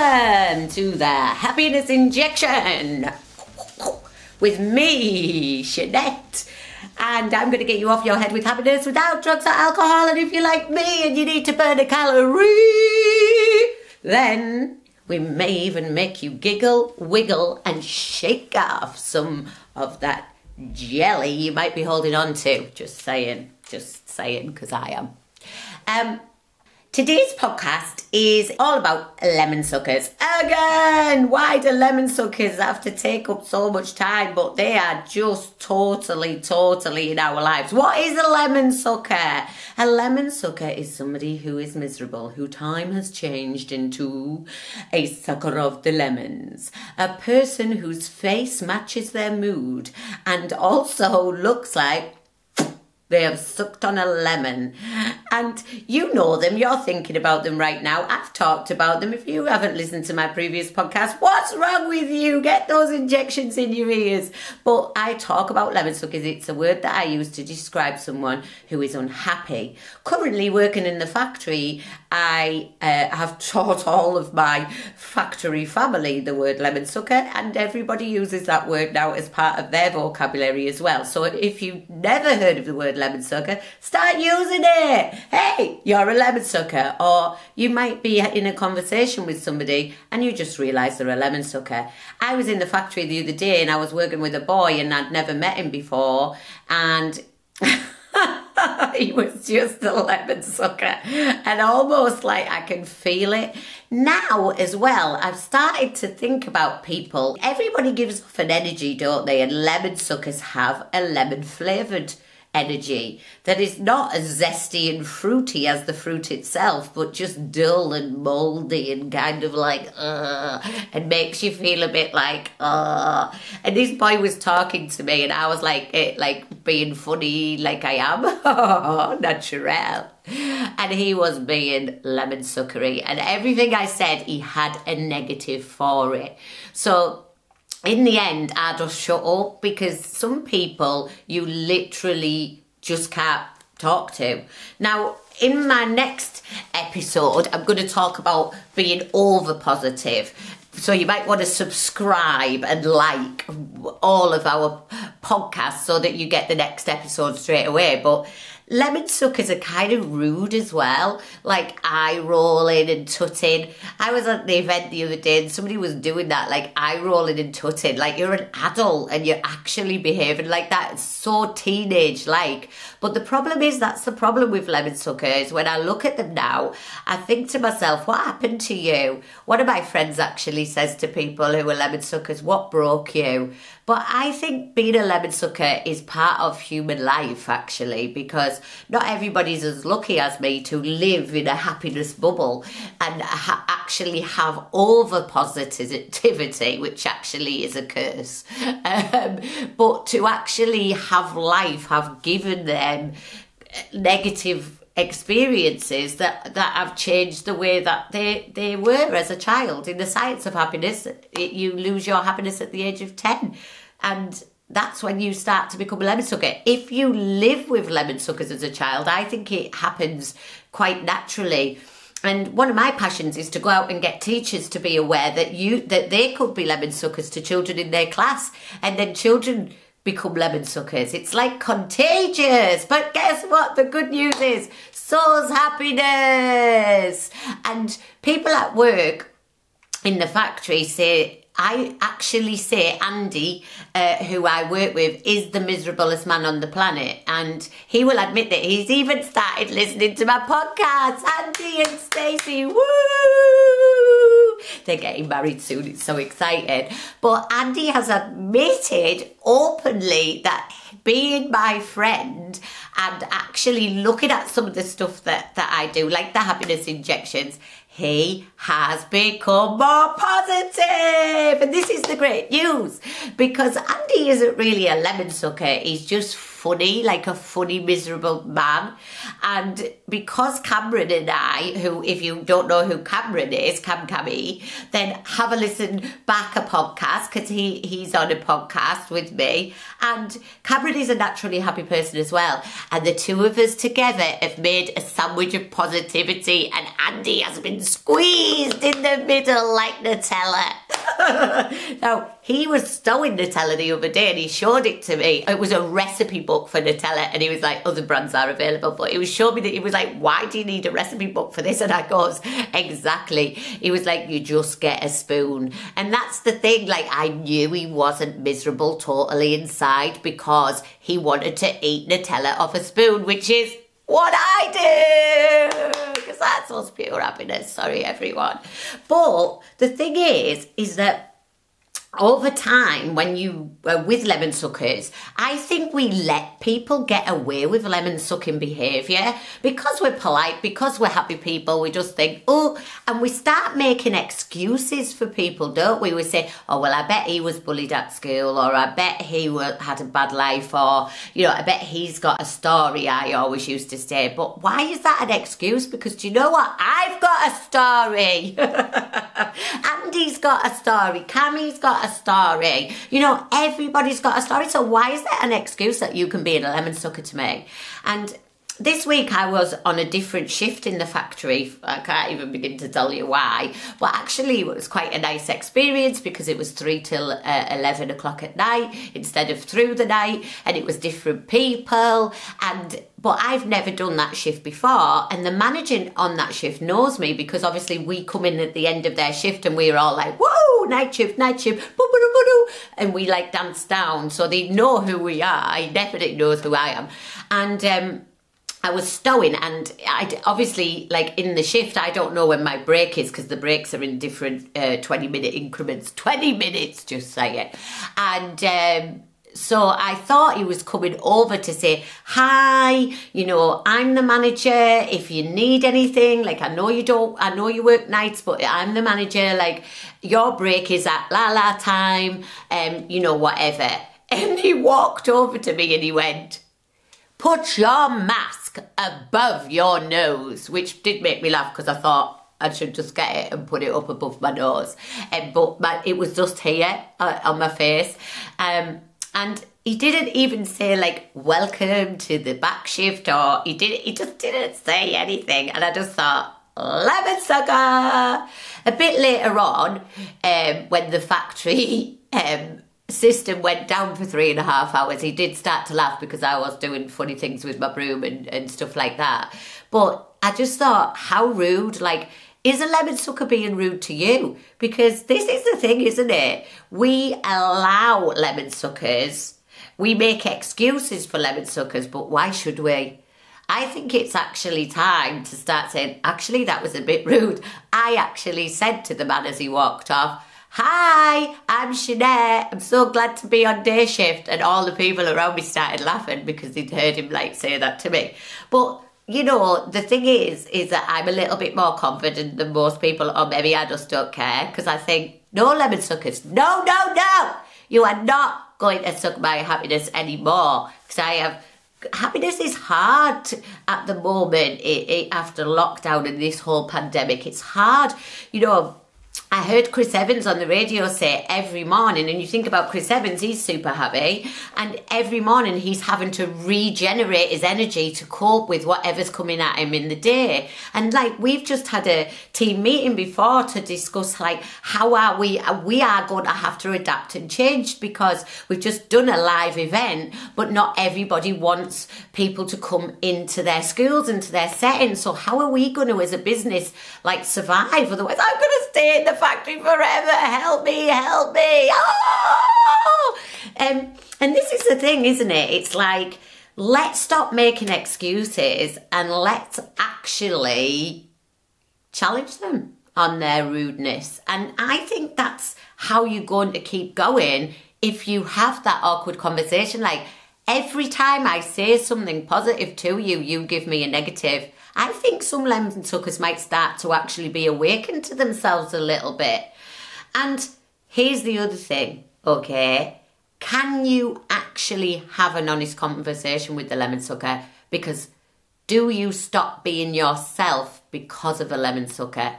Welcome to the Happiness Injection with me, Shanette. And I'm going to get you off your head with happiness without drugs or alcohol. And if you're like me and you need to burn a calorie, then we may even make you giggle, wiggle, and shake off some of that jelly you might be holding on to. Just saying, just saying, because I am. Um, Today's podcast is all about lemon suckers. Again, why do lemon suckers have to take up so much time? But they are just totally, totally in our lives. What is a lemon sucker? A lemon sucker is somebody who is miserable, who time has changed into a sucker of the lemons. A person whose face matches their mood and also looks like they have sucked on a lemon. And you know them, you're thinking about them right now. I've talked about them. If you haven't listened to my previous podcast, what's wrong with you? Get those injections in your ears. But I talk about lemon suck because It's a word that I use to describe someone who is unhappy. Currently working in the factory, I uh, have taught all of my factory family the word lemon sucker, and everybody uses that word now as part of their vocabulary as well. So if you've never heard of the word lemon sucker, start using it. Hey, you're a lemon sucker. Or you might be in a conversation with somebody and you just realise they're a lemon sucker. I was in the factory the other day and I was working with a boy and I'd never met him before and he was just a lemon sucker and almost like I can feel it. Now, as well, I've started to think about people. Everybody gives off an energy, don't they? And lemon suckers have a lemon flavoured energy that is not as zesty and fruity as the fruit itself, but just dull and mouldy and kind of like, uh, and makes you feel a bit like, uh. And this boy was talking to me, and I was like, it, eh, like being funny, like I am, natural. And he was being lemon suckery, and everything I said, he had a negative for it. So in the end, I just shut up because some people you literally just can't talk to. Now, in my next episode, I'm going to talk about being over positive. So you might want to subscribe and like all of our podcasts so that you get the next episode straight away. But Lemon suckers are kind of rude as well, like eye rolling and tutting. I was at the event the other day and somebody was doing that, like eye rolling and tutting. Like you're an adult and you're actually behaving like that. It's so teenage like. But the problem is that's the problem with lemon suckers. When I look at them now, I think to myself, what happened to you? One of my friends actually says to people who are lemon suckers, what broke you? But I think being a lemon sucker is part of human life, actually, because not everybody's as lucky as me to live in a happiness bubble and ha- actually have over positivity, which actually is a curse. Um, but to actually have life, have given them negative experiences that that have changed the way that they they were as a child in the science of happiness it, you lose your happiness at the age of 10 and that's when you start to become a lemon sucker if you live with lemon suckers as a child i think it happens quite naturally and one of my passions is to go out and get teachers to be aware that you that they could be lemon suckers to children in their class and then children become lemon suckers. It's like contagious. But guess what? The good news is soul's happiness. And people at work in the factory say, I actually say Andy, uh, who I work with, is the miserablest man on the planet. And he will admit that he's even started listening to my podcast. Andy and Stacey, woo! They're getting married soon. It's so excited. But Andy has admitted openly that being my friend and actually looking at some of the stuff that, that I do, like the happiness injections, he has become more positive. And this is the great news because Andy isn't really a lemon sucker. He's just funny, like a funny, miserable man. And because Cameron and I, who, if you don't know who Cameron is, Cam Cammy, then have a listen back a podcast because he, he's on a podcast with me. And Cameron is a naturally happy person as well. And the two of us together have made a sandwich of positivity, and Andy has been squeezed in the middle like Nutella. now, he was stowing Nutella the other day and he showed it to me. It was a recipe book for Nutella and he was like, other brands are available, but he was showing me that he was like, why do you need a recipe book for this? And I goes, exactly. He was like, you just get a spoon. And that's the thing, like, I knew he wasn't miserable totally inside because he wanted to eat Nutella off a spoon, which is what I do that's us pure happiness. Sorry, everyone. But the thing is, is that over time, when you uh, with lemon suckers, I think we let people get away with lemon sucking behaviour because we're polite, because we're happy people. We just think, oh, and we start making excuses for people, don't we? We say, oh, well, I bet he was bullied at school, or I bet he had a bad life, or you know, I bet he's got a story. I always used to say, but why is that an excuse? Because do you know what? I've got a story. Andy's got a story. Cammy's got a story. You know, everybody's got a story. So why is that an excuse that you can be a lemon sucker to me? And this week I was on a different shift in the factory. I can't even begin to tell you why. But actually, it was quite a nice experience because it was three till uh, 11 o'clock at night instead of through the night, and it was different people. And but I've never done that shift before, and the manager on that shift knows me because obviously we come in at the end of their shift and we're all like, "Whoa, night shift, night shift," and we like dance down, so they know who we are. He definitely knows who I am, and. um I was stowing, and I obviously like in the shift. I don't know when my break is because the breaks are in different uh, twenty minute increments. Twenty minutes, just say it. And um, so I thought he was coming over to say hi. You know, I'm the manager. If you need anything, like I know you don't. I know you work nights, but I'm the manager. Like your break is at la la time. Um, you know, whatever. And he walked over to me and he went, "Put your mask." Above your nose, which did make me laugh because I thought I should just get it and put it up above my nose. Um, but my, it was just here uh, on my face. Um, and he didn't even say like welcome to the back shift or he did he just didn't say anything and I just thought lemon sucker a bit later on um, when the factory um, system went down for three and a half hours, he did start to laugh because I was doing funny things with my broom and, and stuff like that. But I just thought, how rude. Like, is a lemon sucker being rude to you? Because this is the thing, isn't it? We allow lemon suckers, we make excuses for lemon suckers, but why should we? I think it's actually time to start saying, actually, that was a bit rude. I actually said to the man as he walked off, Hi, I'm Sinead. I'm so glad to be on day shift. And all the people around me started laughing because they'd heard him like say that to me. But you know, the thing is, is that I'm a little bit more confident than most people, or maybe I just don't care because I think, no lemon suckers, no, no, no, you are not going to suck my happiness anymore because I have happiness is hard at the moment it, it, after lockdown and this whole pandemic. It's hard, you know. I heard Chris Evans on the radio say every morning, and you think about Chris Evans, he's super happy, and every morning he's having to regenerate his energy to cope with whatever's coming at him in the day. And like we've just had a team meeting before to discuss like how are we we are going to have to adapt and change because we've just done a live event, but not everybody wants people to come into their schools and to their settings. So how are we going to, as a business, like survive? Otherwise, I'm going to stay in the factory forever. Help me, help me. Oh! Um, and this is the thing, isn't it? It's like, let's stop making excuses and let's actually challenge them on their rudeness. And I think that's how you're going to keep going if you have that awkward conversation. Like, every time I say something positive to you, you give me a negative. I think some lemon suckers might start to actually be awakened to themselves a little bit. And here's the other thing, okay? Can you actually have an honest conversation with the lemon sucker because do you stop being yourself because of the lemon sucker?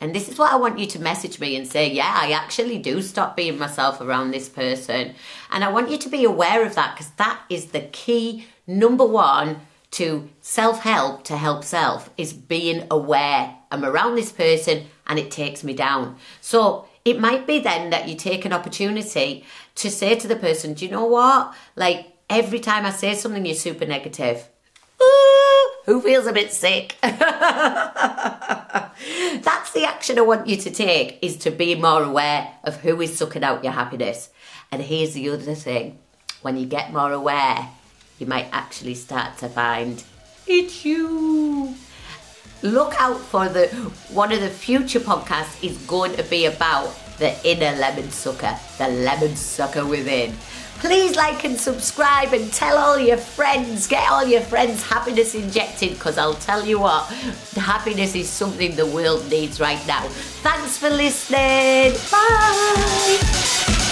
And this is what I want you to message me and say, yeah, I actually do stop being myself around this person. And I want you to be aware of that because that is the key number one to self help to help self is being aware I'm around this person and it takes me down. So it might be then that you take an opportunity to say to the person, do you know what? Like every time I say something, you're super negative. Who feels a bit sick? That's the action I want you to take is to be more aware of who is sucking out your happiness. And here's the other thing. When you get more aware, you might actually start to find it's you. Look out for the one of the future podcasts is going to be about the inner lemon sucker, the lemon sucker within. Please like and subscribe and tell all your friends, get all your friends happiness injected because I'll tell you what, happiness is something the world needs right now. Thanks for listening. Bye.